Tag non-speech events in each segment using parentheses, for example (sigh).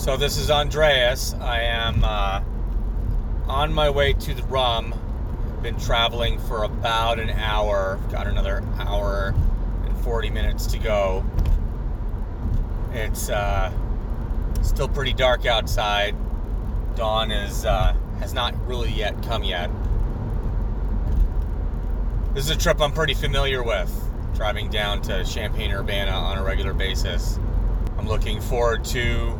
So this is Andreas. I am uh, on my way to the rum. Been traveling for about an hour. Got another hour and 40 minutes to go. It's uh, still pretty dark outside. Dawn is uh, has not really yet come yet. This is a trip I'm pretty familiar with, driving down to Champaign Urbana on a regular basis. I'm looking forward to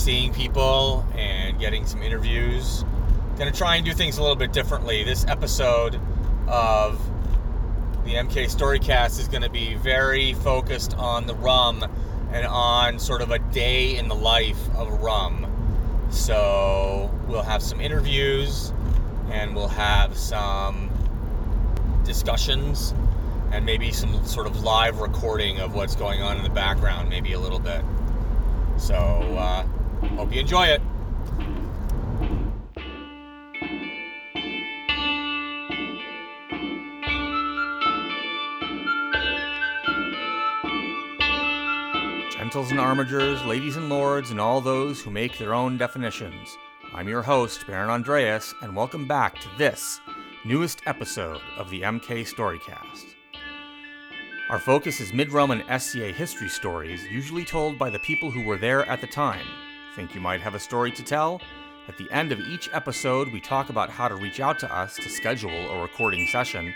seeing people and getting some interviews. Gonna try and do things a little bit differently. This episode of the MK Storycast is gonna be very focused on the rum and on sort of a day in the life of rum. So we'll have some interviews and we'll have some discussions and maybe some sort of live recording of what's going on in the background, maybe a little bit. So, uh, hope you enjoy it. Gentles and armigers, ladies and lords, and all those who make their own definitions. I'm your host, Baron Andreas, and welcome back to this newest episode of the MK Storycast. Our focus is Midrealm SCA history stories, usually told by the people who were there at the time. Think you might have a story to tell? At the end of each episode, we talk about how to reach out to us to schedule a recording session,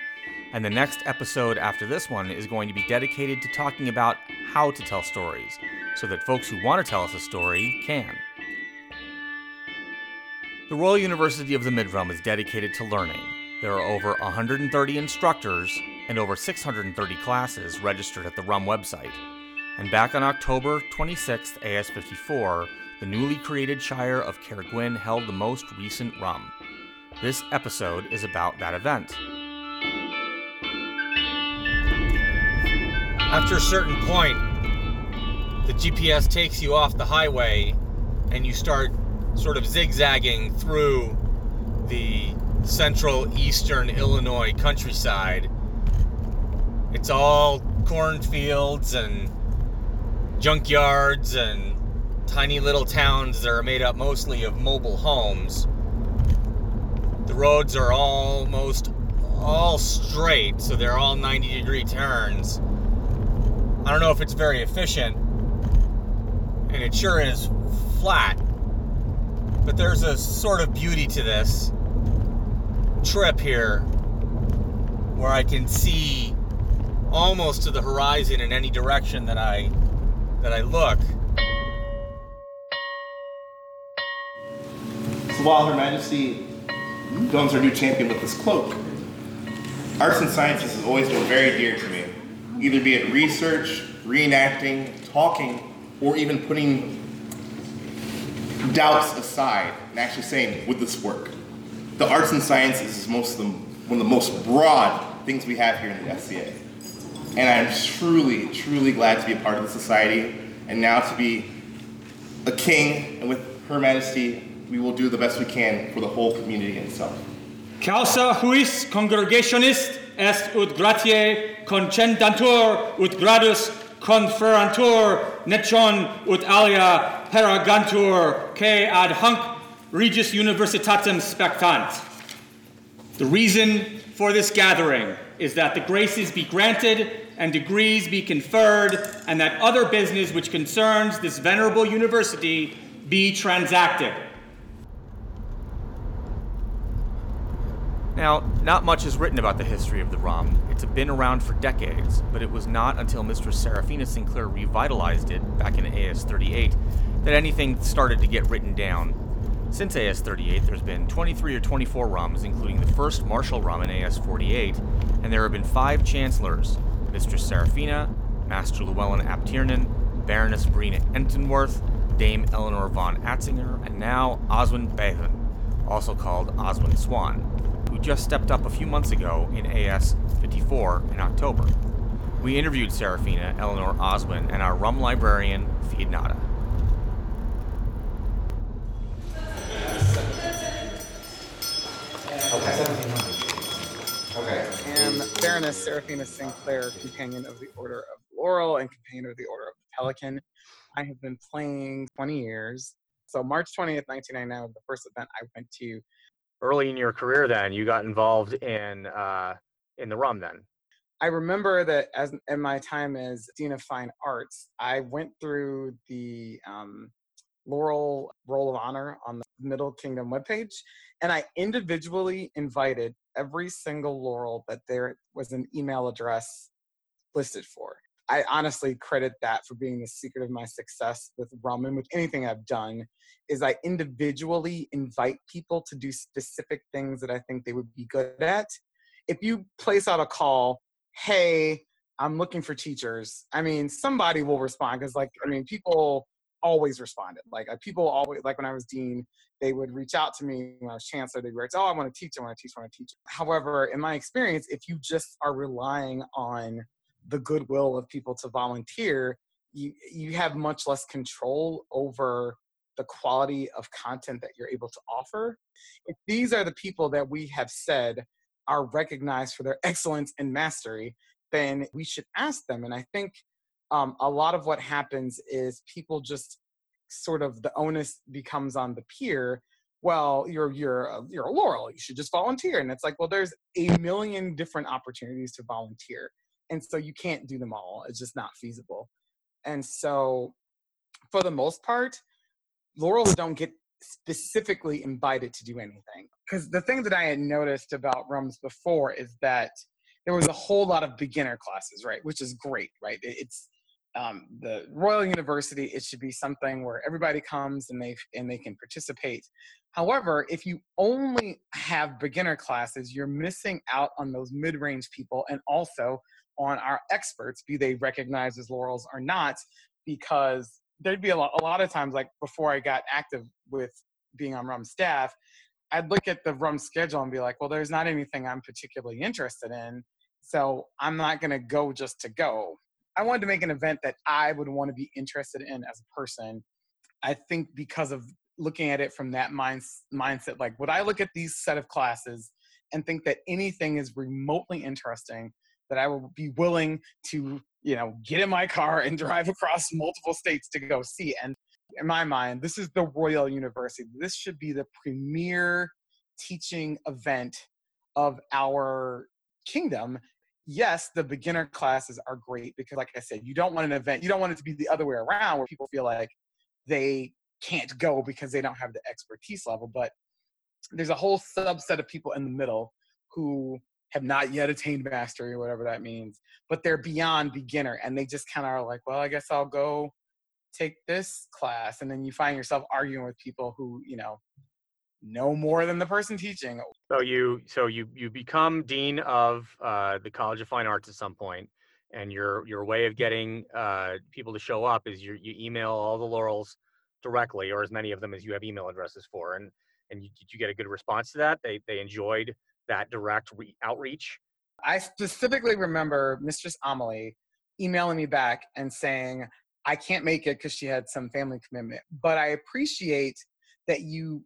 and the next episode after this one is going to be dedicated to talking about how to tell stories, so that folks who want to tell us a story can. The Royal University of the Mid-Realm is dedicated to learning, there are over 130 instructors and over 630 classes registered at the RUM website. And back on October 26th, AS54, the newly created Shire of Cairgwyn held the most recent RUM. This episode is about that event. After a certain point, the GPS takes you off the highway and you start sort of zigzagging through the central eastern Illinois countryside. It's all cornfields and junkyards and tiny little towns that are made up mostly of mobile homes. The roads are almost all straight, so they're all 90 degree turns. I don't know if it's very efficient, and it sure is flat, but there's a sort of beauty to this trip here where I can see almost to the horizon in any direction that I that I look. While Her Majesty dons her new champion with this cloak, arts and sciences has always been very dear to me. Either be it research, reenacting, talking, or even putting doubts aside and actually saying, would this work? the arts and sciences is most the, one of the most broad things we have here in the SCA. And I'm truly, truly glad to be a part of the society and now to be a king and with Her Majesty, we will do the best we can for the whole community itself. Causa huis congregationis est ut ut gradus conferantur nechon ut alia peragantur que ad hunc Regis Universitatem Spectant. The reason for this gathering is that the graces be granted and degrees be conferred, and that other business which concerns this venerable university be transacted. Now, not much is written about the history of the rum. It's been around for decades, but it was not until Mr. Seraphina Sinclair revitalized it back in AS 38 that anything started to get written down. Since AS38, there's been 23 or 24 rums, including the first Martial rum in AS48, and there have been five chancellors Mistress Seraphina, Master Llewellyn ap Tiernan, Baroness Brina Entenworth, Dame Eleanor von Atzinger, and now Oswin Bevan, also called Oswin Swan, just stepped up a few months ago in AS 54 in October. We interviewed Seraphina, Eleanor Oswin, and our rum librarian, Fiednata. Okay. Okay. And Baroness Seraphina Sinclair, Companion of the Order of Laurel and Companion of the Order of the Pelican. I have been playing 20 years. So March 20th, 1999 was the first event I went to. Early in your career, then you got involved in uh, in the rum. Then I remember that as in my time as dean of fine arts, I went through the um, Laurel Roll of Honor on the Middle Kingdom webpage, and I individually invited every single Laurel that there was an email address listed for. I honestly credit that for being the secret of my success with rum and with anything I've done is I individually invite people to do specific things that I think they would be good at. If you place out a call, hey, I'm looking for teachers, I mean, somebody will respond because, like, I mean, people always responded. Like, uh, people always, like, when I was dean, they would reach out to me when I was chancellor. They'd write, oh, I want to teach, I want to teach, I want to teach. However, in my experience, if you just are relying on the goodwill of people to volunteer, you you have much less control over the quality of content that you're able to offer. If these are the people that we have said are recognized for their excellence and mastery, then we should ask them. And I think um, a lot of what happens is people just sort of the onus becomes on the peer. Well, you're you're a, you're a Laurel. You should just volunteer. And it's like, well, there's a million different opportunities to volunteer and so you can't do them all it's just not feasible. And so for the most part laurels don't get specifically invited to do anything. Because the thing that i had noticed about rums before is that there was a whole lot of beginner classes right which is great right? It's um, the royal university it should be something where everybody comes and they and they can participate. However if you only have beginner classes you're missing out on those mid-range people and also on our experts, be they recognized as laurels or not, because there'd be a lot, a lot of times, like before I got active with being on RUM staff, I'd look at the RUM schedule and be like, well, there's not anything I'm particularly interested in. So I'm not going to go just to go. I wanted to make an event that I would want to be interested in as a person. I think because of looking at it from that mind, mindset, like would I look at these set of classes and think that anything is remotely interesting that I will be willing to, you know, get in my car and (laughs) drive across multiple states to go see. And in my mind, this is the Royal University. This should be the premier teaching event of our kingdom. Yes, the beginner classes are great because, like I said, you don't want an event, you don't want it to be the other way around where people feel like they can't go because they don't have the expertise level. But there's a whole subset of people in the middle who have not yet attained mastery or whatever that means, but they're beyond beginner and they just kind of are like, well, I guess I'll go take this class. And then you find yourself arguing with people who, you know, know more than the person teaching. So you so you you become dean of uh, the College of Fine Arts at some point, and your your way of getting uh, people to show up is you you email all the laurels directly, or as many of them as you have email addresses for, and and you, did you get a good response to that? They they enjoyed that direct re- outreach? I specifically remember Mistress Amelie emailing me back and saying, I can't make it because she had some family commitment, but I appreciate that you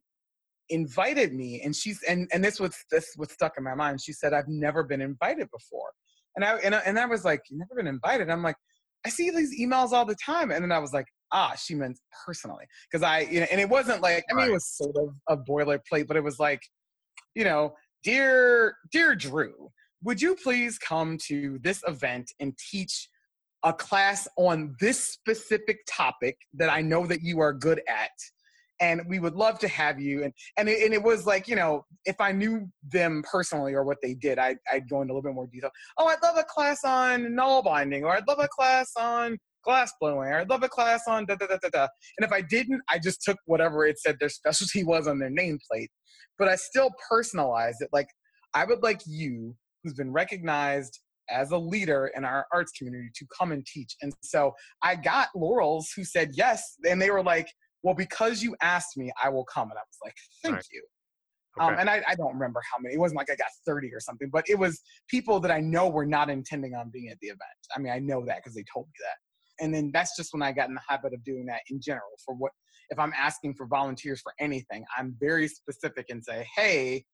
invited me. And she's and and this was this was stuck in my mind. She said i've never been invited before. And i and I, and I was like you never been invited? I'm like i see these emails all the time. And then i was like ah she meant personally. Because i you know, and it wasn't like i mean right. it was sort of a boilerplate but it was like you know Dear, dear Drew, would you please come to this event and teach a class on this specific topic that I know that you are good at? And we would love to have you. And and it, and it was like, you know, if I knew them personally or what they did, I'd, I'd go into a little bit more detail. Oh, I'd love a class on nalbinding, or I'd love a class on glass blowing, or I'd love a class on da da da da da. And if I didn't, I just took whatever it said their specialty (laughs) was on their nameplate but I still personalize it. Like I would like you, who's been recognized as a leader in our arts community, to come and teach. And so I got laurels who said yes, and they were like, "Well, because you asked me, I will come." And I was like, "Thank right. you." Um, okay. Um, and I, I, don't remember how many. It wasn't like I got 30 or something, but it was people that I know were not intending on being at the event. I mean, I know that because they told me that and then that's just when I got in the habit of doing that in general. For what if I'm asking for volunteers for anything, I'm very specific and say, hey,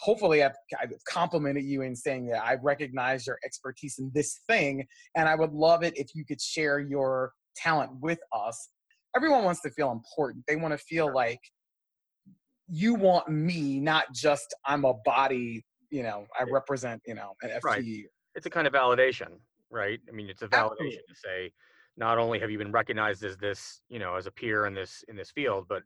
hopefully I've, I've, complimented you in saying that I recognize your expertise in this thing, and I would love it if you could share your talent with us, everyone wants to feel important. They want to feel like you want me, not just I'm a body, you know, I represent, you know, an FTE. Right. It's a kind of validation, right? I mean, it's a validation Absolutely. to say not only have you been recognized as this, you know, as a peer in this in this field, but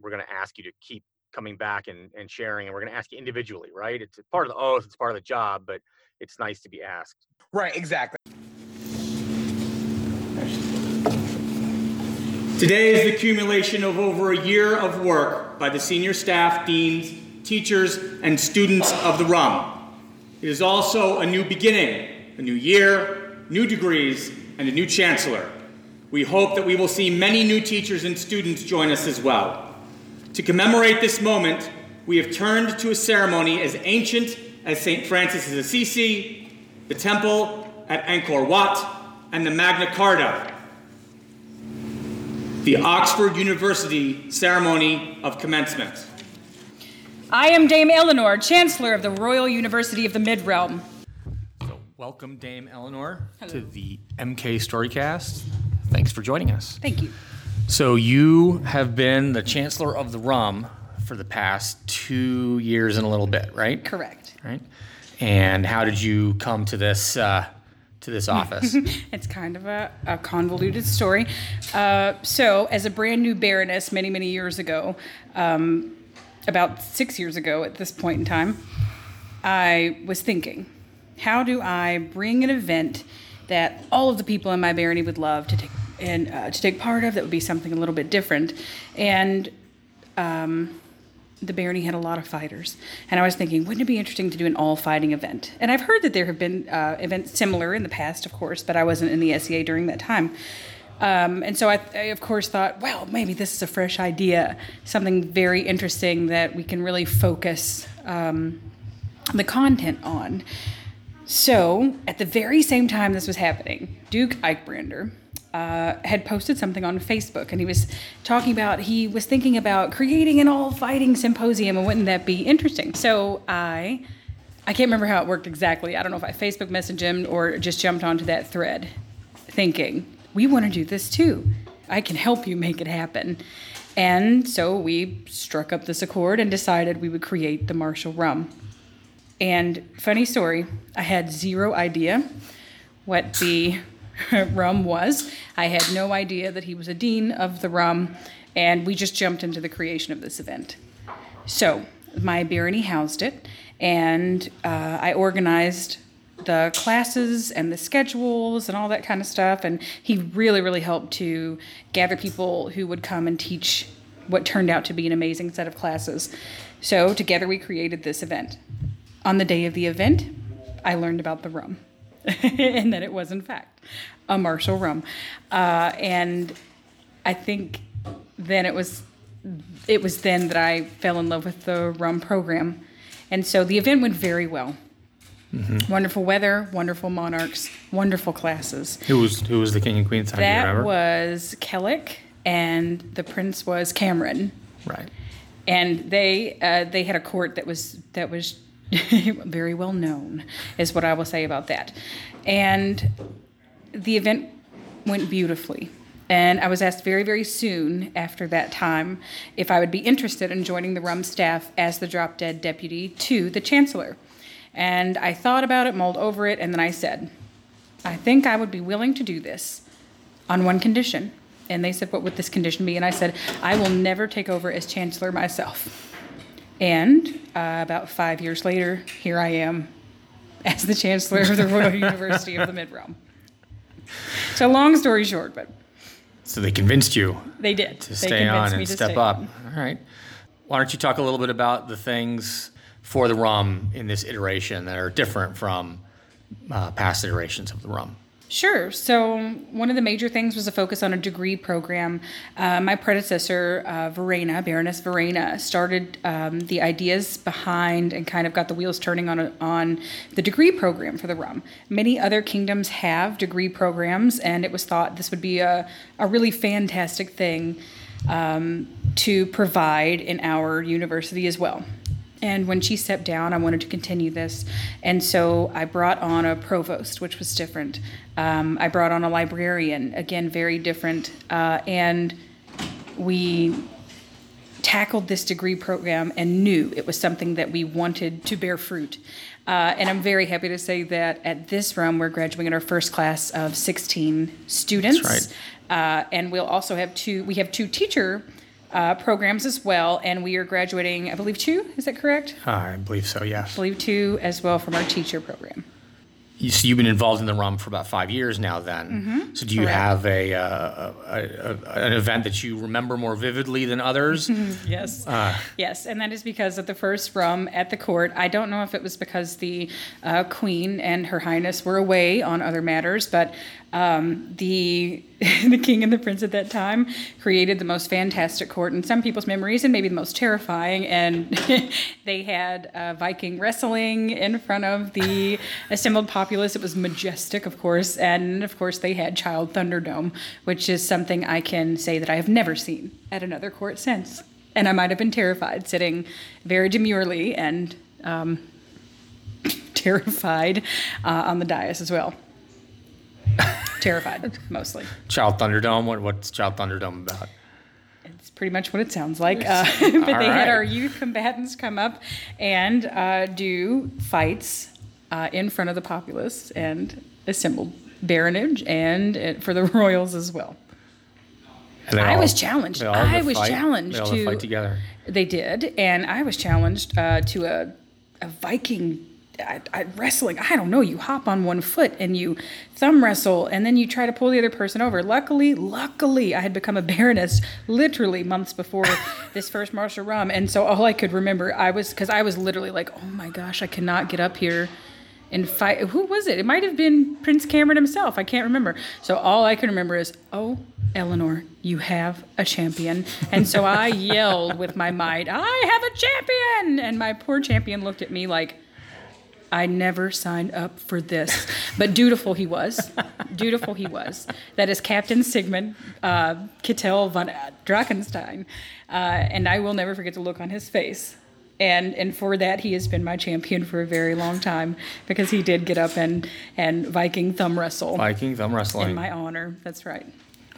we're going to ask you to keep coming back and, and sharing and we're going to ask you individually right it's part of the oath it's part of the job but it's nice to be asked Right, exactly. Today is the accumulation of over a year of work by the senior staff, deans, teachers, and students of the RUM. It is also a new beginning, a new year, new degrees, and a new chancellor. We hope that we will see many new teachers and students join us as well. To commemorate this moment, we have turned to a ceremony as ancient as St. Francis of Assisi, the temple at Angkor Wat, and the Magna Carta, the Oxford University ceremony of commencement. I am Dame Eleanor, Chancellor of the Royal University of the Mid Realm. Welcome, Dame Eleanor, to the MK Storycast. Thanks for joining us. Thank you. So, you have been the Chancellor of the RUM for the past two years and a little bit, right? Correct. Right. And how did you come to this uh, to this office? (laughs) It's kind of a, a convoluted story. Uh, so, as a brand new Baroness many, many years ago, um, about six years ago at this point in time, I was thinking, how do I bring an event that all of the people in my barony would love to take and uh, to take part of that would be something a little bit different, and um, the barony had a lot of fighters, and I was thinking, wouldn't it be interesting to do an all fighting event? And I've heard that there have been uh, events similar in the past, of course, but I wasn't in the SCA during that time. Um, and so I, I, of course, thought, well, maybe this is a fresh idea, something very interesting that we can really focus um, the content on. So, at the very same time this was happening, Duke Eichbrander uh, had posted something on Facebook, and he was talking about he was thinking about creating an all-fighting symposium, and wouldn't that be interesting? So I, I can't remember how it worked exactly. I don't know if I Facebook messaged him or just jumped onto that thread, thinking we want to do this too. I can help you make it happen. And so we struck up this accord and decided we would create the Martial Rum. And funny story, I had zero idea what the (laughs) rum was. I had no idea that he was a dean of the rum, and we just jumped into the creation of this event. So, my barony housed it, and uh, I organized the classes and the schedules and all that kind of stuff. And he really, really helped to gather people who would come and teach what turned out to be an amazing set of classes. So, together we created this event. On the day of the event, I learned about the rum (laughs) and that it was, in fact, a martial rum. Uh, and I think then it was it was then that I fell in love with the rum program. And so the event went very well. Wonderful weather, wonderful monarchs, wonderful classes. who was who was the king and queen time? That was Kellick, and the prince was Cameron right. and they uh, they had a court that was that was (laughs) very well known, is what I will say about that. And the event went beautifully. And I was asked very, very soon after that time if I would be interested in joining the RUM staff as the drop dead deputy to the chancellor. And I thought about it, mulled over it, and then I said, I think I would be willing to do this on one condition. And they said, What would this condition be? And I said, I will never take over as chancellor myself. And uh, about five years later, here I am as the chancellor of the Royal (laughs) University of the Mid Realm. So, long story short, but So they convinced you they did. to they stay on and step up. on. All right. Why don't you talk a little bit about the things for the rum in this iteration that are different from uh, past iterations of the rum? Sure. So, one of the major things was a focus on a degree program. Uh, my predecessor, uh, Verena, Baroness Verena, started um, the ideas behind and kind of got the wheels turning on, a, on the degree program for the rum. Many other kingdoms have degree programs, and it was thought this would be a, a really fantastic thing um, to provide in our university as well. And when she stepped down, I wanted to continue this. And so I brought on a provost, which was different. Um, I brought on a librarian, again, very different. Uh, and we tackled this degree program and knew it was something that we wanted to bear fruit. Uh, and I'm very happy to say that at this rum, we're graduating our first class of 16 students. That's Uh, and we'll also have two, we have two teacher uh, programs as well. And we are graduating, I believe, two, is that correct? I believe so, yes. I believe two as well from our teacher program. You, so you've been involved in the RUM for about five years now. Then, so do you Mm-hmm. Correct. have a, uh, a, a, a an event that you remember more vividly than others? (laughs) Yes. yes, and that is because of the first rum at the court. I don't know if it was because the uh, Queen and Her Highness were away on other matters, but um, the (laughs) the King and the Prince at that time created the most fantastic court in some people's memories, and maybe the most terrifying. And (laughs) they had uh, Viking wrestling in front of the assembled populace. It was majestic, of course, and of course they had Child Thunderdome, which is something I can say that I have never seen at another court since and I might have been terrified, sitting very demurely and um, (laughs) terrified uh, on the dais as well. (laughs) terrified, mostly. Child Thunderdome. What, what's Child Thunderdome about? It's pretty much what it sounds like. Uh, (laughs) but they All had our youth combatants come up and uh, do fights uh, in front of the populace and assembled baronage and uh, for the (laughs) royals as well. And they I all- was challenged. they all I was fight? challenged They all to to fight together. They did, and I was challenged uh, to a, a Viking I, I, wrestling. I don't know. You hop on one foot and you thumb wrestle, and then you try to pull the other person over. Luckily, luckily, I had become a baroness literally months before (laughs) this first martial rum, and so all I could remember, I was because I was literally like, oh my gosh, I cannot get up here and fight. Who was it? It might have been Prince Cameron himself. I can't remember. So all I can remember is, oh, Eleanor, you have a champion. And so I (laughs) yelled with my might, I have a champion. And my poor champion looked at me like, I never signed up for this. But dutiful he was. (laughs) dutiful he was. That is Captain Sigmund uh, Kittel von Drakenstein. Uh, and I will never forget the look on his face. And, and for that, he has been my champion for a very long time because he did get up and, and Viking thumb wrestle Viking thumb wrestling. in my honor. That's right.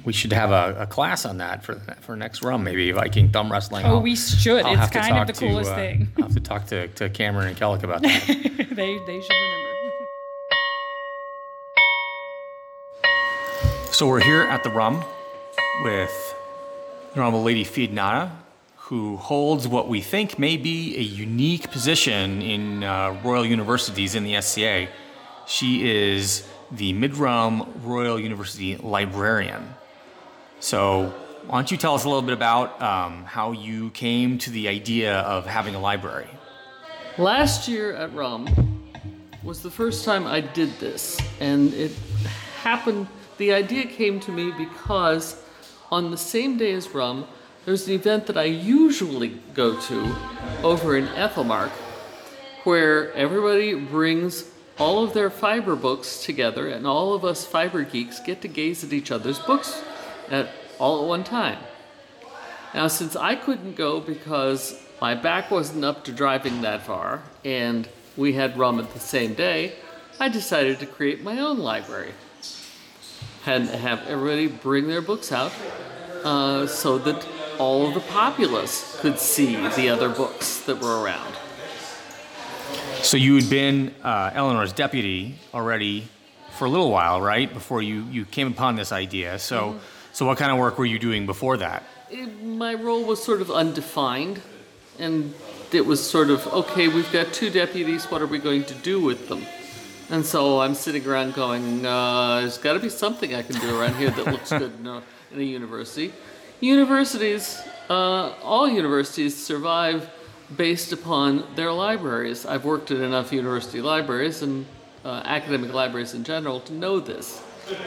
We should have a, a class on that for the, for next RUM. Maybe Viking thumb wrestling. Oh, I'll- we should. I'll It's have to kind of talk the to, coolest uh, thing. I'll have to talk to, to Cameron and Kellick about that. (laughs) they, they should remember. So we're here at the RUM with the Honorable Lady Fiednata, who holds what we think may be a unique position in uh, Royal Universities in the SCA. She is the Mid-Realm Royal University librarian. So why don't you tell us a little bit about um, how you came to the idea of having a library? Last year at RUM was the first time I did this, and it happened. The idea came to me because on the same day as RUM, there's an event that I usually go to over in Æthelmearc, where everybody brings all of their fiber books together, and all of us fiber geeks get to gaze at each other's books at all at one time. Now, since I couldn't go because my back wasn't up to driving that far, and we had rum at the same day, I decided to create my own library. and have everybody bring their books out uh, so that all of the populace could see the other books that were around. So you had been uh, Eleanor's deputy already for a little while, right? Before you, you came upon this idea. So, so what kind of work were you doing before that? It, my role was sort of undefined, and it was sort of okay. We've got two deputies. What are we going to do with them? And so I'm sitting around going, uh, "There's got to be something I can do around here that looks good in a, in a university." Universities, uh, all universities survive based upon their libraries. I've worked at enough university libraries and uh, academic libraries in general to know this.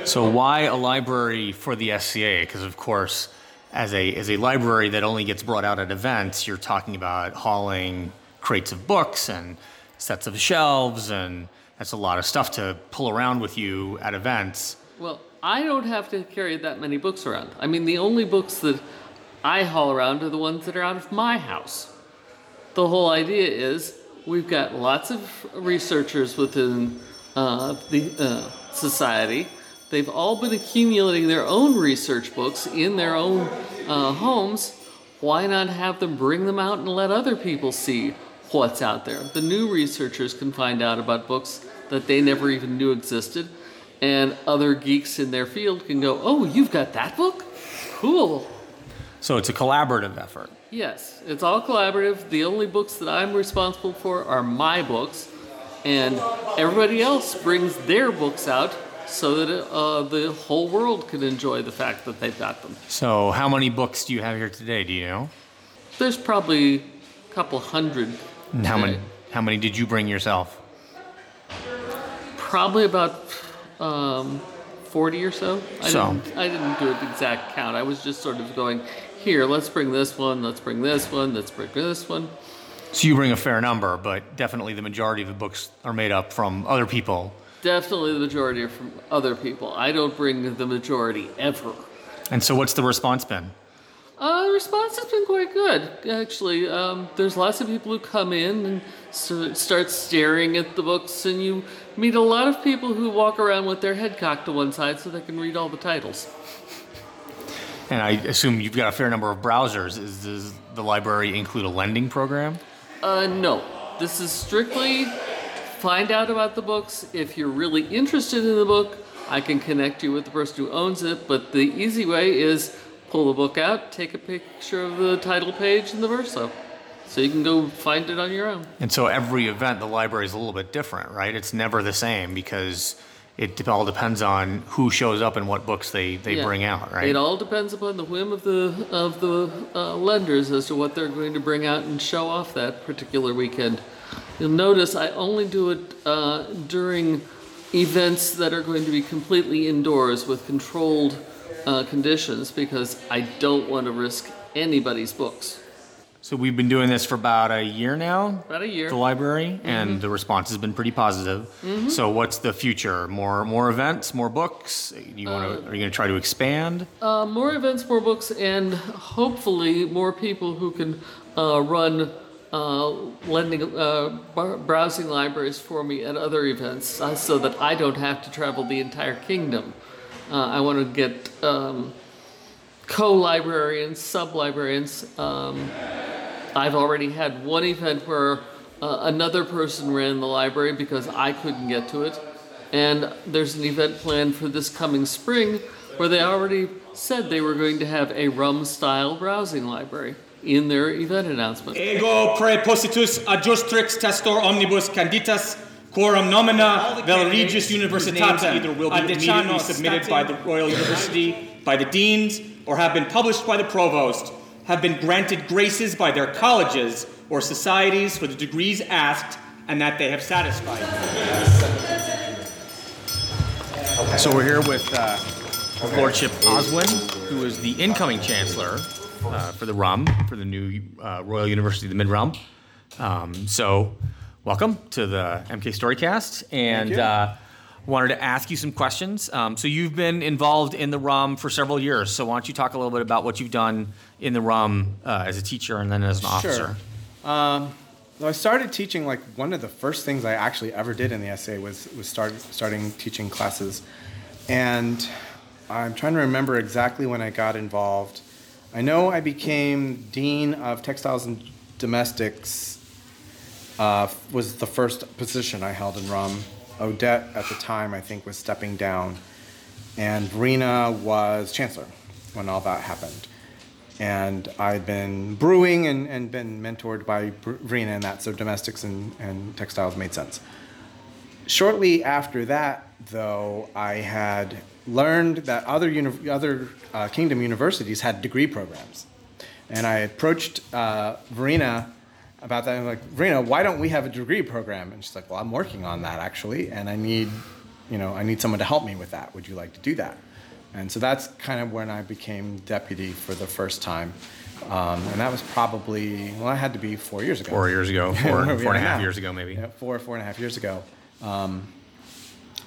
So why a library for the SCA? Because of course, as a as a library that only gets brought out at events, you're talking about hauling crates of books and sets of shelves, and that's a lot of stuff to pull around with you at events. Well, I don't have to carry that many books around. I mean, the only books that I haul around are the ones that are out of my house. the whole idea is we've got lots of researchers within uh, the uh, society. They've all been accumulating their own research books in their own uh, homes. Why not have them bring them out and let other people see what's out there? The new researchers can find out about books that they never even knew existed, and other geeks in their field can go, Oh, you've got that book? Cool. So it's a collaborative effort. Yes, it's all collaborative. The only books that I'm responsible for are my books, and everybody else brings their books out so that uh, the whole world can enjoy the fact that they've got them. So how many books do you have here today? Do you know? There's probably a couple hundred. And how many? How many did you bring yourself? Probably about um, 40 or so. I, So- didn't, I didn't do an exact count. I was just sort of going, here, let's bring this one, let's bring this one, let's bring this one. So you bring a fair number, but definitely the majority of the books are made up from other people. Definitely the majority are from other people. I don't bring the majority ever. And so what's the response been? Uh, the response has been quite good, actually. Um, there's lots of people who come in and s- start staring at the books, and you meet a lot of people who walk around with their head cocked to one side so they can read all the titles. And I assume you've got a fair number of browsers. Is, does the library include a lending program? Uh, no. This is strictly find out about the books. If you're really interested in the book, I can connect you with the person who owns it, but the easy way is pull the book out, take a picture of the title page and the verso. So you can go find it on your own. And so every event, the library is a little bit different, right? It's never the same because it all depends on who shows up and what books they, they Yeah. bring out, right? It all depends upon the whim of the of the uh, lenders as to what they're going to bring out and show off that particular weekend. You'll notice I only do it uh, during events that are going to be completely indoors with controlled uh, conditions because I don't want to risk anybody's books. so we've been doing this for about a year now, About a year. the library, and the response has been pretty positive. So what's the future? More more events, more books? You want to? are you going to try to expand? Uh, more events, more books, and hopefully more people who can uh, run uh, lending, uh, browsing libraries for me at other events, uh, so that I don't have to travel the entire kingdom. Uh, I want to get um, co-librarians, sub-librarians. Um, I've already had one event where uh, another person ran the library because I couldn't get to it. And there's an event planned for this coming spring where they already said they were going to have a rum style browsing library in their event announcement. Ego prepositus adjustrix testor omnibus canditas quorum nomina vel regis universitatem either will be immediately submitted by the Royal University by the deans or have been published by the provost have been granted graces by their colleges or societies for the degrees asked and that they have satisfied. So we're here with uh, Lordship Oswin, who is the incoming chancellor uh, for the RUM, for the new uh, Royal University of the Mid Realm. Um, so, welcome to the MK Storycast, and uh, wanted to ask you some questions. Um, so, you've been involved in the RUM for several years. So, why don't you talk a little bit about what you've done in the RUM uh, as a teacher and then as an officer? Sure. Um, well, I started teaching like one of the first things I actually ever did in the SCA was was start starting teaching classes, and I'm trying to remember exactly when I got involved. I know I became dean of textiles and domestics. Uh, was the first position I held in RUM. Odette at the time I think was stepping down, and Verena was chancellor when all that happened and I'd been brewing and, and been mentored by Verena and that, so domestics and, and textiles made sense. Shortly after that, though, I had learned that other, uni- other uh, kingdom universities had degree programs. And I approached uh, Verena about that. I'm like, Verena, why don't we have a degree program? And she's like, well, I'm working on that actually, and I need, you know, I need someone to help me with that. Would you like to do that? And so that's kind of when I became deputy for the first time. Um, and that was probably, well, I had to be four years ago. Four years ago, (laughs) four, four and a half now. years ago, maybe. Yeah, four, four and a half years ago. Um,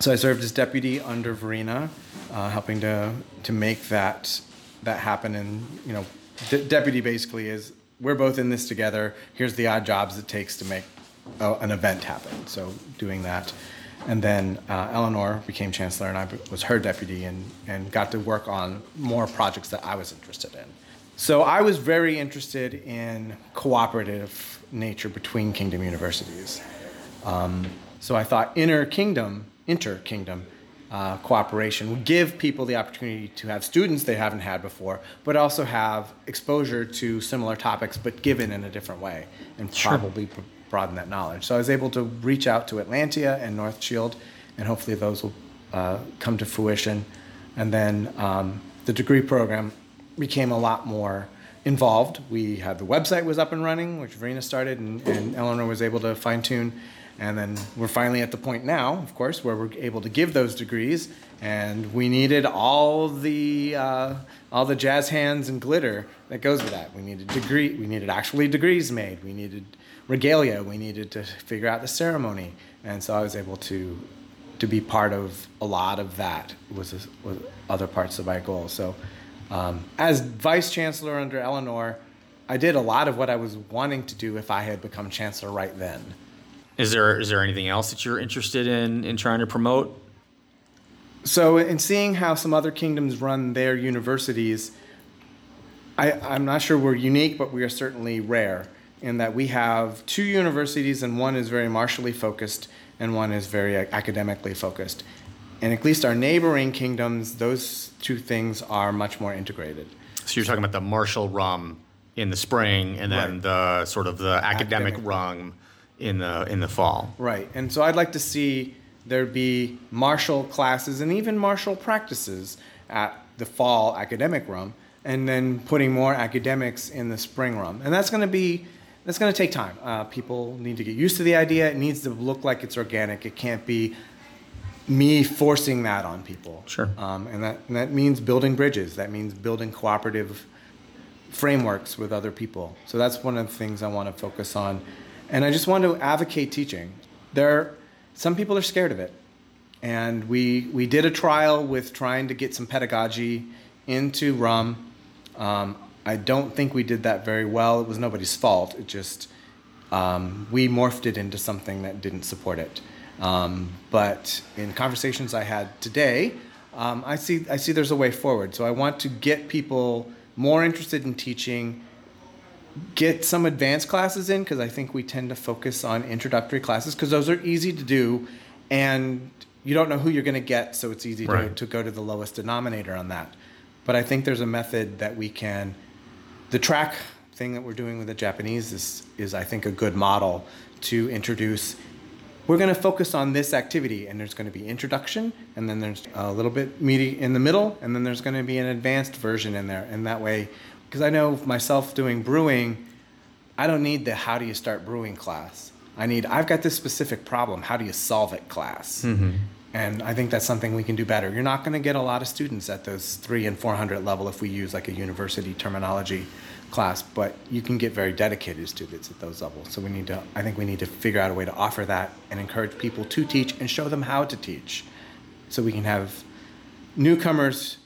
so I served as deputy under Verena, uh, helping to, to make that, that happen. And, you know, de- deputy basically is we're both in this together. Here's the odd jobs it takes to make uh, an event happen. So doing that. And then uh, Eleanor became chancellor, and I was her deputy, and, and got to work on more projects that I was interested in. So I was very interested in cooperative nature between kingdom universities. Um, so I thought inner kingdom, inter kingdom uh, cooperation would give people the opportunity to have students they haven't had before, but also have exposure to similar topics, but given in a different way, and probably broaden that knowledge. So I was able to reach out to Atlantia and Northshield, and hopefully those will uh, come to fruition. And then um, the degree program became a lot more involved. We had the website was up and running, which Verena started, and, and Eleanor was able to fine tune. And then we're finally at the point now, of course, where we're able to give those degrees. And we needed all the uh, all the jazz hands and glitter that goes with that. We needed degree. We needed actually degrees made. We needed regalia. We needed to figure out the ceremony. And so I was able to to be part of a lot of that was, was other parts of my goal. So um, as vice chancellor under Eleanor, I did a lot of what I was wanting to do if I had become chancellor right then. Is there is there anything else that you're interested in in trying to promote? So, in seeing how some other kingdoms run their universities, I, I'm not sure we're unique, but we are certainly rare in that we have two universities, and one is very martially focused, and one is very academically focused. And at least our neighboring kingdoms, those two things are much more integrated. So you're talking about the martial rum in the spring, and then Right. the sort of the academic, Academic. rum in the in the fall. Right. And so I'd like to see there be martial classes and even martial practices at the fall academic rum and then putting more academics in the spring rum. And that's going to be that's going to take time. Uh, people need to get used to the idea. It needs to look like it's organic. It can't be me forcing that on people. Sure. Um, and that and that means building bridges. That means building cooperative frameworks with other people. So that's one of the things I want to focus on. And I just want to advocate teaching. There, some people are scared of it. And we, we did a trial with trying to get some pedagogy into RUM. Um, I don't think we did that very well. It was nobody's fault. It just, um, we morphed it into something that didn't support it. Um, but in conversations I had today, um, I see I see there's a way forward. So I want to get people more interested in teaching, get some advanced classes in because I think we tend to focus on introductory classes because those are easy to do, and you don't know who you're going to get, so it's easy to, to go to the lowest denominator on that. But I think there's a method that we can. The track thing that we're doing with the Japanese is is I think a good model to introduce we're going to focus on this activity and there's going to be introduction and then there's a little bit meaty in the middle and then there's going to be an advanced version in there and that way because i know myself doing brewing i don't need the how do you start brewing class. I need i've got this specific problem how do you solve it class? Mm-hmm. And i think that's something we can do better. You're not going to get a lot of students at those 3 and 400 level if we use like a university terminology class, but you can get very dedicated students at those levels. So we need to, I think we need to figure out a way to offer that and encourage people to teach and show them how to teach, so we can have newcomers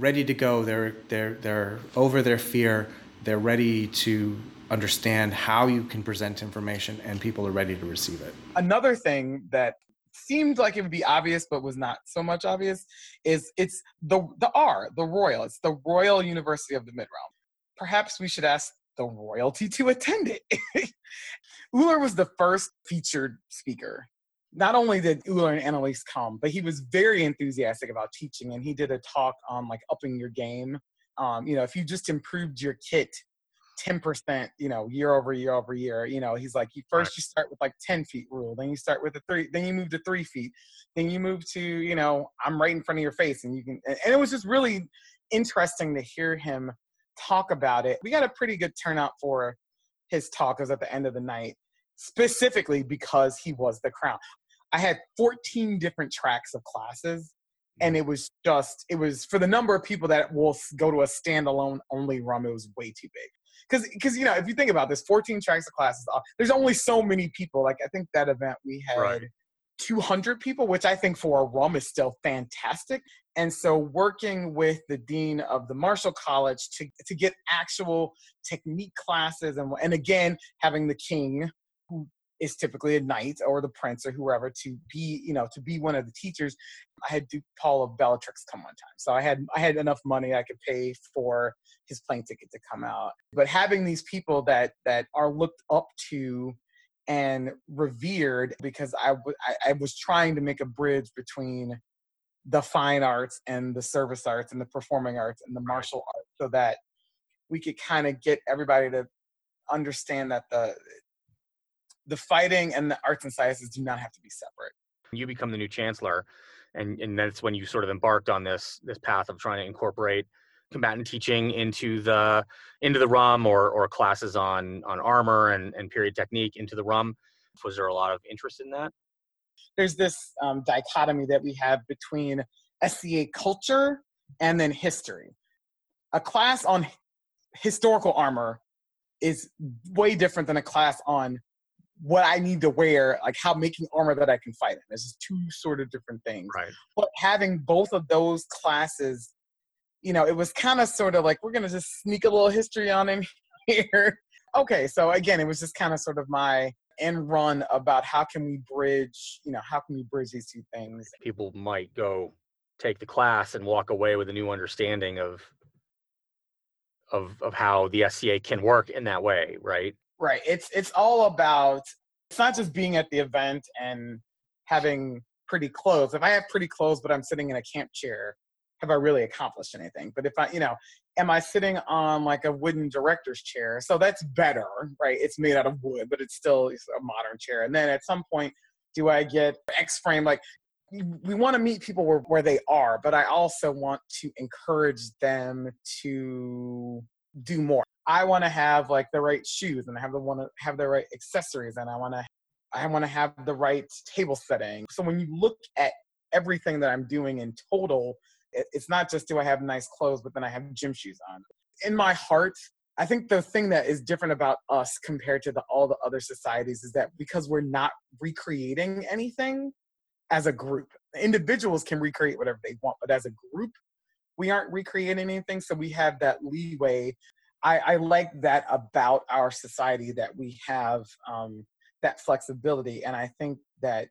ready to go. They're they're they're over their fear. They're ready to understand how you can present information, and people are ready to receive it. another thing that seemed like it would be obvious but was not so much obvious is it's the the R, the Royal. It's the Royal University of the Midrealm. Perhaps we should ask the royalty to attend it. (laughs) Uller was the first featured speaker. Not only did Uller and Annalise come, but he was very enthusiastic about teaching, and he did a talk on like upping your game. Um, you know, if you just improved your kit 10%, you know, year over year over year. You know, he's like, you first you start with like 10 feet rule, then you start with a three, then you move to three feet, then you move to, you know, I'm right in front of your face. And you can, and and it was just really interesting to hear him talk about it. We got a pretty good turnout for his talk. It was at the end of the night, specifically because he was the crown. I had 14 different tracks of classes and it was just it was for the number of people that will go to a standalone only rum it was way too big because because you know if you think about this 14 tracks of classes uh, there's only so many people like i think that event we had Right. 200 people, which I think for a RUM is still fantastic. And so, working with the dean of the Martial College to, to get actual technique classes, and, and again, having the king, who is typically a knight or the prince or whoever, to be, you know, to be one of the teachers. I had Duke Paul of Bellatrix come one time, so I had I had enough money I could pay for his plane ticket to come out. But having these people that that are looked up to and revered because I, w- I, I was trying to make a bridge between the fine arts and the service arts and the performing arts and the martial arts so that we could kind of get everybody to understand that the the fighting and the arts and sciences do not have to be separate. You become the new chancellor and and that's when you sort of embarked on this this path of trying to incorporate combatant teaching into the into the rum or or classes on on armor and and period technique into the rum was there a lot of interest in that? There's this um, dichotomy that we have between SCA culture and then history. A class on historical armor is way different than a class on what I need to wear, like how making armor that I can fight in. This is two sort of different things. Right. But having both of those classes, you know, it was kind of sort of like we're gonna just sneak a little history on in (laughs) here. okay, so again, it was just kind of sort of my end run about how can we bridge, you know, how can we bridge these two things? People might go take the class and walk away with a new understanding of of of how the SCA can work in that way, right? Right. It's it's all about it's not just being at the event and having pretty clothes. If I have pretty clothes but I'm sitting in a camp chair, have I really accomplished anything? But if I, you know, am I sitting on like a wooden director's chair? So that's better, right? It's made out of wood, but it's still a modern chair. And then at some point, do I get X frame? Like we want to meet people where, where they are, but I also want to encourage them to do more. I want to have like the right shoes and I have the want to have the right accessories and I want to I want to have the right table setting. So when you look at everything that I'm doing in total, it's not just do I have nice clothes, but then I have gym shoes on. In my heart, I think the thing that is different about us compared to the, all the other societies is that because we're not recreating anything as a group, individuals can recreate whatever they want, but as a group, we aren't recreating anything. So we have that leeway. I, I like that about our society that we have um, that flexibility. And I think that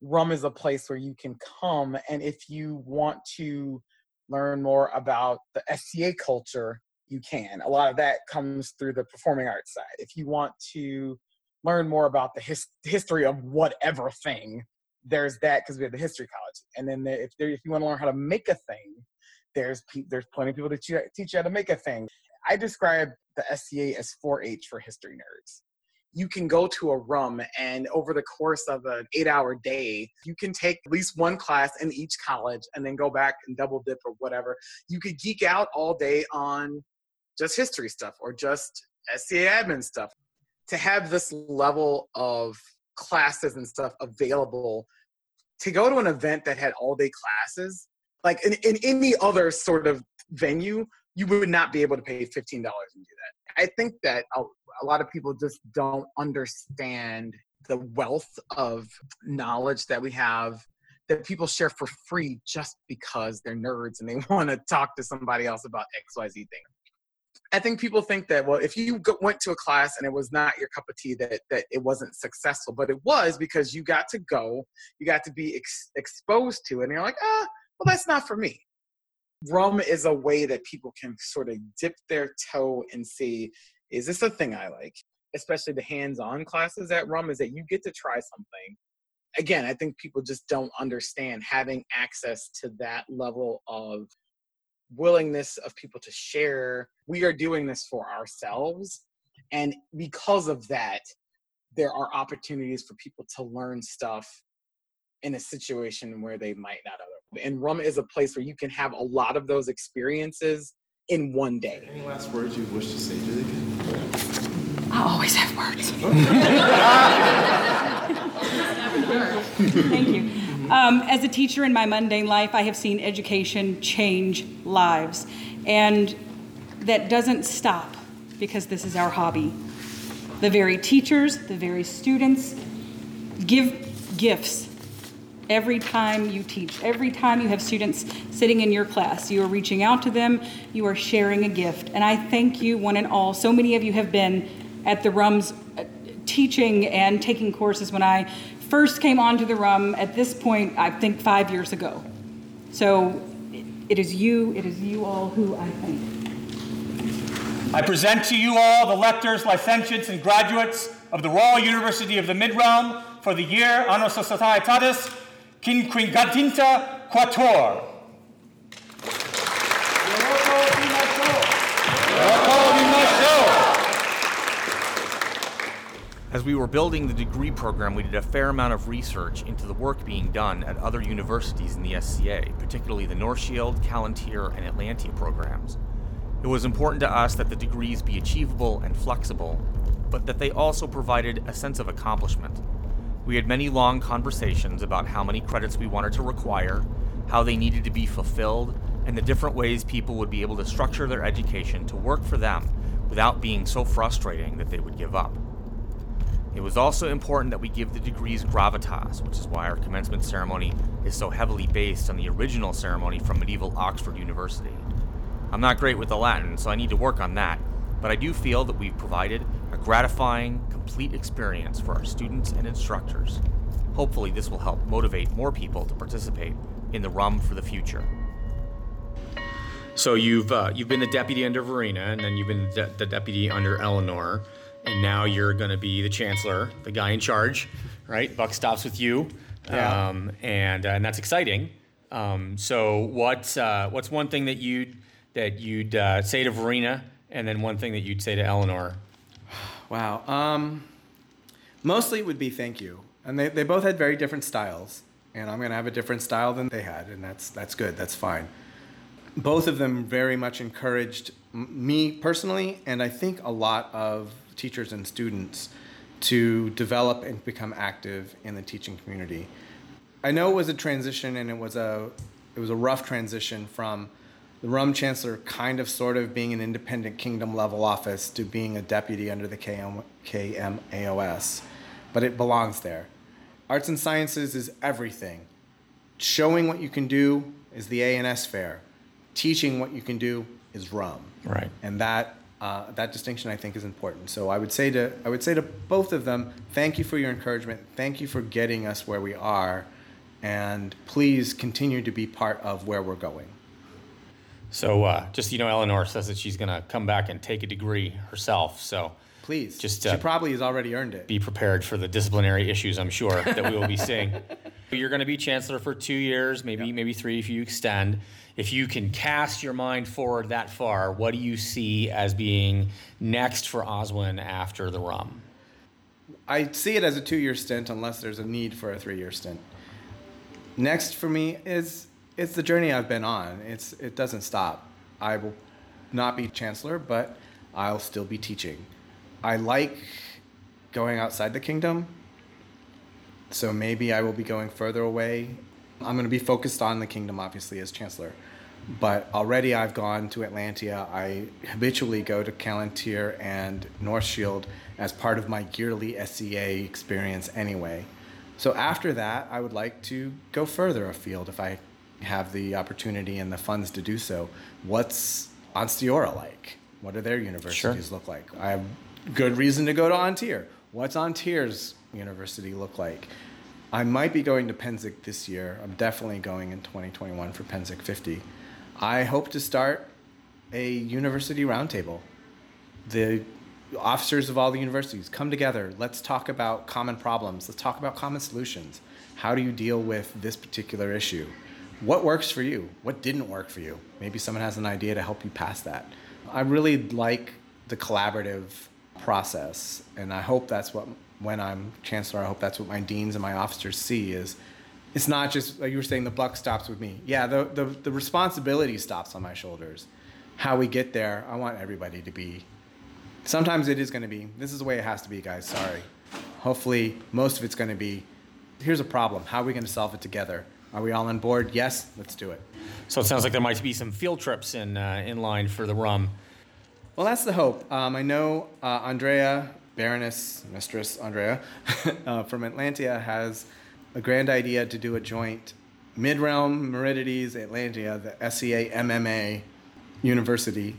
rum is a place where you can come and if you want to learn more about the SCA culture, you can. A lot of that comes through the performing arts side. If you want to learn more about the his, history of whatever thing, there's that because we have the history college. And then if there, if you want to learn how to make a thing, there's there's plenty of people that teach you how to make a thing. I describe the SCA as 4-H for history nerds. You can go to a rum and over the course of an eight hour day you can take at least one class in each college and then go back and double dip or whatever. You could geek out all day on just history stuff or just SCA admin stuff. To have this level of classes and stuff available to go to an event that had all day classes like in, in any other sort of venue you would not be able to pay $15 and do that. I think that a lot of people just don't understand the wealth of knowledge that we have that people share for free just because they're nerds and they (laughs) want to talk to somebody else about xyz thing. I think people think that well if you go, went to a class and it was not your cup of tea that, that it wasn't successful but it was because you got to go you got to be ex- exposed to it and you're like ah well that's not for me rum is a way that people can sort of dip their toe and see is this a thing I like? Especially the hands-on classes at Rum is that you get to try something. Again, I think people just don't understand having access to that level of willingness of people to share. We are doing this for ourselves. And because of that, there are opportunities for people to learn stuff in a situation where they might not have. And Rum is a place where you can have a lot of those experiences in one day. Any last words you wish to say to the kid? I always have words. (laughs) Thank you. Um, as a teacher in my mundane life, I have seen education change lives. And that doesn't stop because this is our hobby. The very teachers, the very students give gifts every time you teach, every time you have students sitting in your class. You are reaching out to them, you are sharing a gift. And I thank you, one and all. So many of you have been at the RUMS uh, teaching and taking courses when I first came onto the RUM at this point, I think five years ago. So it is you, it is you all who I thank. I present to you all the lectors, licentiates, and graduates of the Royal University of the Mid-Realm for the year Annos Societatis As we were building the degree program, we did a fair amount of research into the work being done at other universities in the SCA, particularly the Northshield, Calontir, and Atlantia programs. It was important to us that the degrees be achievable and flexible, but that they also provided a sense of accomplishment. We had many long conversations about how many credits we wanted to require, how they needed to be fulfilled, and the different ways people would be able to structure their education to work for them without being so frustrating that they would give up. It was also important that we give the degrees gravitas, which is why our commencement ceremony is so heavily based on the original ceremony from medieval Oxford University. I'm not great with the Latin, so I need to work on that, but I do feel that we've provided a gratifying, complete experience for our students and instructors. Hopefully, this will help motivate more people to participate in the RUM for the future. So you've uh, you've been the deputy under Verena, and then you've been the, the deputy under Eleanor, and now you're going to be the chancellor, the guy in charge, right? Buck stops with you, Yeah. um, and uh, and that's exciting. Um, so what uh, what's one thing that you that you'd uh, say to Verena, and then one thing that you'd say to Eleanor? Wow. Um, mostly it would be thank you. And they, they both had very different styles. And I'm going to have a different style than they had. And that's, that's good. That's fine. Both of them very much encouraged me personally, and I think a lot of teachers and students to develop and become active in the teaching community. I know it was a transition and it was a, it was a rough transition from the Rum Chancellor kind of sort of being an independent kingdom level office to being a deputy under the KM, KMAOS, but it belongs there. Arts and Sciences is everything. Showing what you can do is the A&S fair. Teaching what you can do is Rum. Right. And that uh, that distinction I think is important. So I would say to I would say to both of them, thank you for your encouragement. Thank you for getting us where we are, and please continue to be part of where we're going. So uh, just you know, Eleanor says that she's going to come back and take a degree herself. So Please. Just, she uh, probably has already earned it. be prepared for the disciplinary issues I'm sure that we will be seeing. (laughs) You're going to be chancellor for two years, maybe maybe three if you extend. If you can cast your mind forward that far, what do you see as being next for Oswin after the rum? I see it as a two-year stint unless there's a need for a three-year stint. Next for me is it's the journey I've been on. It's it doesn't stop. I will not be chancellor, but I'll still be teaching. I like going outside the kingdom. So maybe I will be going further away. I'm going to be focused on the kingdom, obviously, as chancellor. But already I've gone to Atlantia. I habitually go to Calontir and Northshield as part of my yearly SCA experience anyway. So after that, I would like to go further afield if I have the opportunity and the funds to do so. What's Ansteorra like? What do their universities look like? I have good reason to go to An Tir. What's An Tir's university look like? I might be going to Pennsic this year. I'm definitely going in 2021 for Pennsic 50. I hope to start a university roundtable. The officers of all the universities come together. Let's talk about common problems. Let's talk about common solutions. How do you deal with this particular issue? What works for you? What didn't work for you? Maybe someone has an idea to help you pass that. I really like the collaborative process, and I hope that's what when I'm chancellor, I hope that's what my deans and my officers see is it's not just like you were saying the buck stops with me. Yeah, the, the, the responsibility stops on my shoulders. How we get there, I want everybody to be. Sometimes it is going to be. This is the way it has to be, guys. Sorry. Hopefully, most of it's going to be. Here's a problem. How are we going to solve it together? Are we all on board? Yes. Let's do it. So it sounds like there might be some field trips in uh, in line for the rum. Well, that's the hope. Um, I know uh, Andrea, Baroness, Mistress Andrea (laughs) uh, from Atlantia has a grand idea to do a joint Midrealm, Meridies, Atlantia, the SCA MMA University.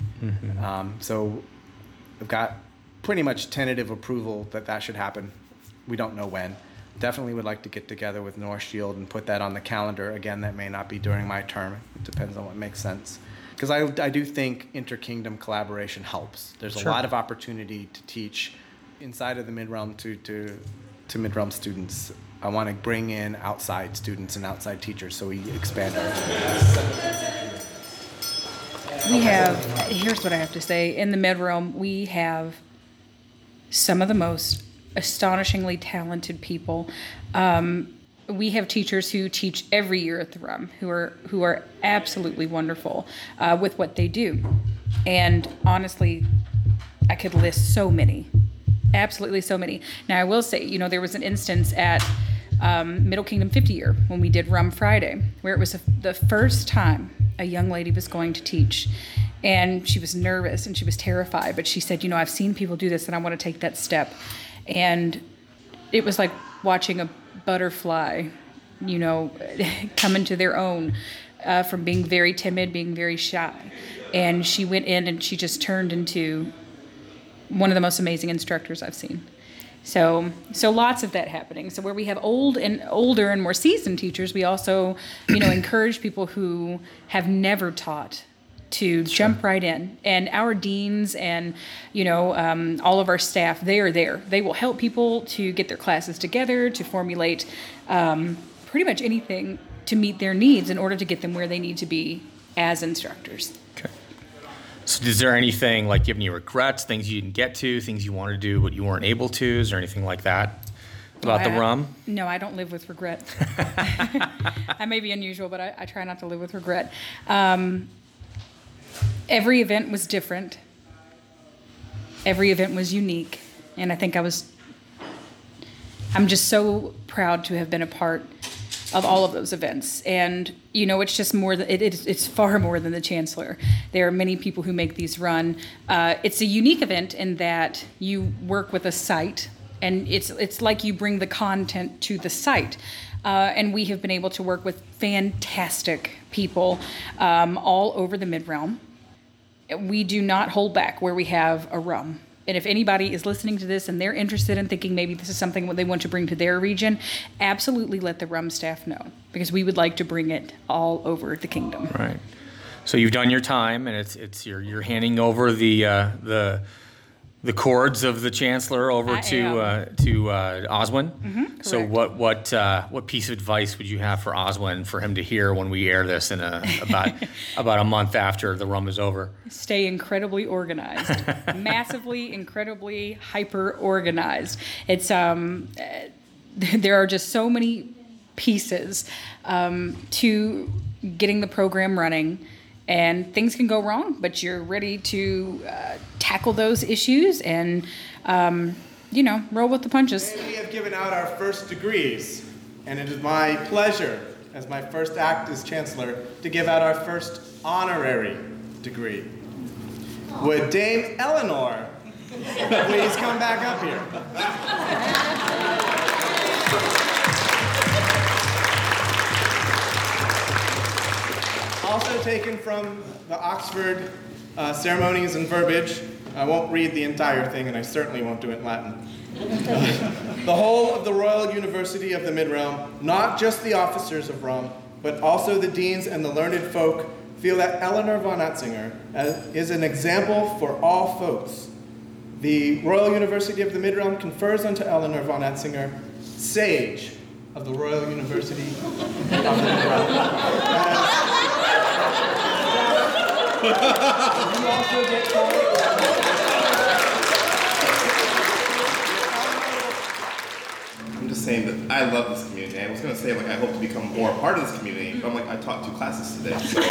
Um, so I've got pretty much tentative approval that that should happen. We don't know when. Definitely would like to get together with Northshield and put that on the calendar. Again, that may not be during my term. It depends on what makes sense. Because I, I do think inter-kingdom collaboration helps. There's a lot of opportunity to teach inside of the mid-realm to, to, to mid-realm students. I want to bring in outside students and outside teachers so we expand our We have, here's what I have to say. In the mid realm, we have some of the most astonishingly talented people. Um, we have teachers who teach every year at the RUM who are who are absolutely wonderful uh, with what they do, and honestly, I could list so many, absolutely so many. Now I will say, you know, there was an instance at um, Middle Kingdom 50 year when we did Rum Friday, where it was the first time a young lady was going to teach. And she was nervous and she was terrified, but she said, You know, I've seen people do this and I want to take that step. And it was like watching a butterfly, you know, (laughs) come into their own uh, from being very timid, being very shy. And she went in and she just turned into one of the most amazing instructors I've seen. So, so lots of that happening. So where we have old and older and more seasoned teachers, we also, you know, encourage people who have never taught to jump right in. And our deans and, you know, um, all of our staff, they are there. They will help people to get their classes together, to formulate um, pretty much anything to meet their needs in order to get them where they need to be as instructors. Okay. So, is there anything like giving you have any regrets, things you didn't get to, things you wanted to do but you weren't able to? Is there anything like that about the I- rum? No, I don't live with regret. (laughs) (laughs) I may be unusual, but I, I try not to live with regret. Um, every event was different. Every event was unique, and I think I was. I'm just so proud to have been a part of all of those events, and you know, it's just more. Than, it, it's, it's far more than the chancellor. There are many people who make these run. Uh, it's a unique event in that you work with a site and it's it's like you bring the content to the site. Uh, and we have been able to work with fantastic people um, all over the mid realm. We do not hold back where we have a rum. And if anybody is listening to this and they're interested in thinking maybe this is something they want to bring to their region, absolutely let the rum staff know because we would like to bring it all over the kingdom. Right. So you've done your time, and it's it's you're you're handing over the uh, the the cords of the chancellor over I to uh, to uh, Oswin. Mhm, So what what uh, what piece of advice would you have for Oswin for him to hear when we air this in a, about (laughs) about a month after the rum is over? stay incredibly organized (laughs) massively incredibly hyper organized it's um (laughs) there are just so many pieces um, to getting the program running and things can go wrong but you're ready to uh, tackle those issues and um, you know roll with the punches We have given out our first degrees, and it is my pleasure, as my first act as Chancellor, to give out our first honorary degree. Would Dame Eleanor please come back up here? Also taken from the Oxford uh, Ceremonies and Verbiage. I won't read the entire thing, and I certainly won't do it in Latin. (laughs) the whole of the Royal University of the Midrealm, not just the officers of Rome, but also the deans and the learned folk, feel that Eleanor von Atzinger uh, is an example for all folks. The Royal University of the Midrealm confers unto Eleanor von Atzinger, Sage of the Royal University of the Midrealm. (laughs) As- you also get I'm just saying that I love this community. I was gonna say like I hope to become more a part of this community, but I'm like I taught two classes today. So.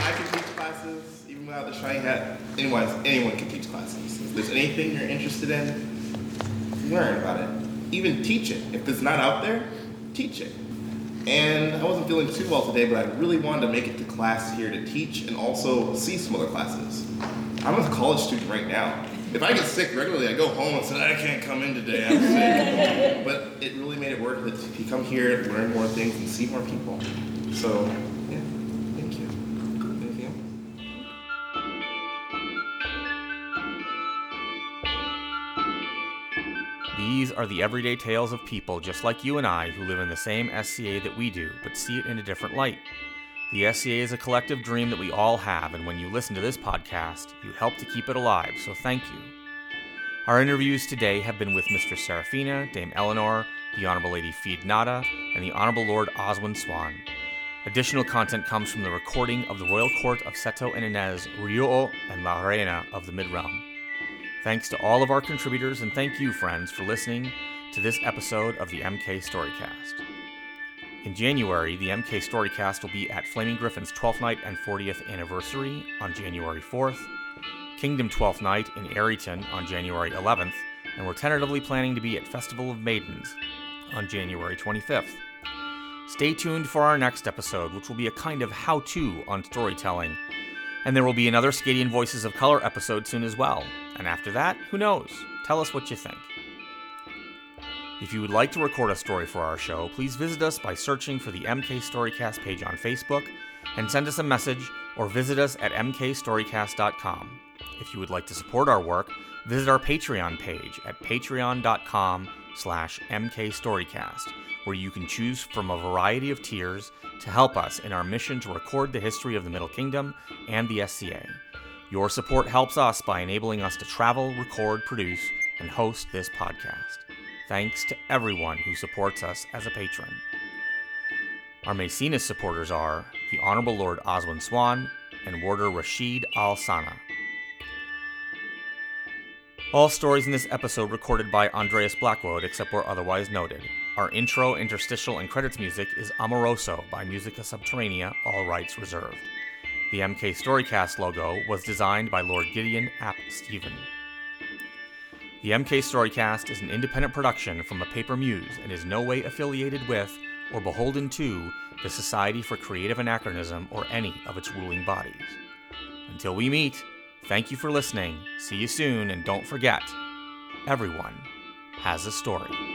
I can teach classes even without the shiny hat. Anyone, anyone can teach classes. If there's anything you're interested in, learn about it. Even teach it. If it's not out there, teach it. And I wasn't feeling too well today, but I really wanted to make it to class here to teach and also see some other classes. I'm a college student right now. If I get sick regularly, I go home and say, I can't come in today, I'm sick. (laughs) but it really made it work that if you come here, learn more things, and see more people. So, yeah, are the everyday tales of people just like you and I who live in the same SCA that we do, but see it in a different light. The SCA is a collective dream that we all have, and when you listen to this podcast, you help to keep it alive, so thank you. Our interviews today have been with Mr. Serafina, Dame Eleanor, the Honorable Lady Feed Nada, and the Honorable Lord Oswin Swan. Additional content comes from the recording of the Royal Court of Seto and Inez, Ryuo, and La Reina of the Midrealm. Thanks to all of our contributors, and thank you, friends, for listening to this episode of the MK Storycast. In January, the MK Storycast will be at Flaming Gryphon's 12th night and 40th anniversary on January 4th, Kingdom 12th night in Arrington on January 11th, and we're tentatively planning to be at Festival of Maidens on January 25th. Stay tuned for our next episode, which will be a kind of how to on storytelling. And there will be another Scadian Voices of Color episode soon as well. And after that, who knows? Tell us what you think. If you would like to record a story for our show, please visit us by searching for the MK Storycast page on Facebook and send us a message or visit us at mkstorycast.com. If you would like to support our work, visit our Patreon page at patreon.com slash mkstorycast, where you can choose from a variety of tiers to help us in our mission to record the history of the Middle Kingdom and the SCA. Your support helps us by enabling us to travel, record, produce, and host this podcast. Thanks to everyone who supports us as a patron. Our Maecenas supporters are the Honorable Lord Oswin Swan and Warder Rashid Al Sana. All stories in this episode recorded by Andreas Blackwood, except where otherwise noted. Our intro, interstitial, and credits music is Amoroso by Musica Subterranea, all rights reserved. The MK Storycast logo was designed by Lord Gideon ap Stephen. The MK Storycast is an independent production from a paper muse and is no way affiliated with or beholden to the Society for Creative Anachronism or any of its ruling bodies. Until we meet, thank you for listening, see you soon, and don't forget everyone has a story.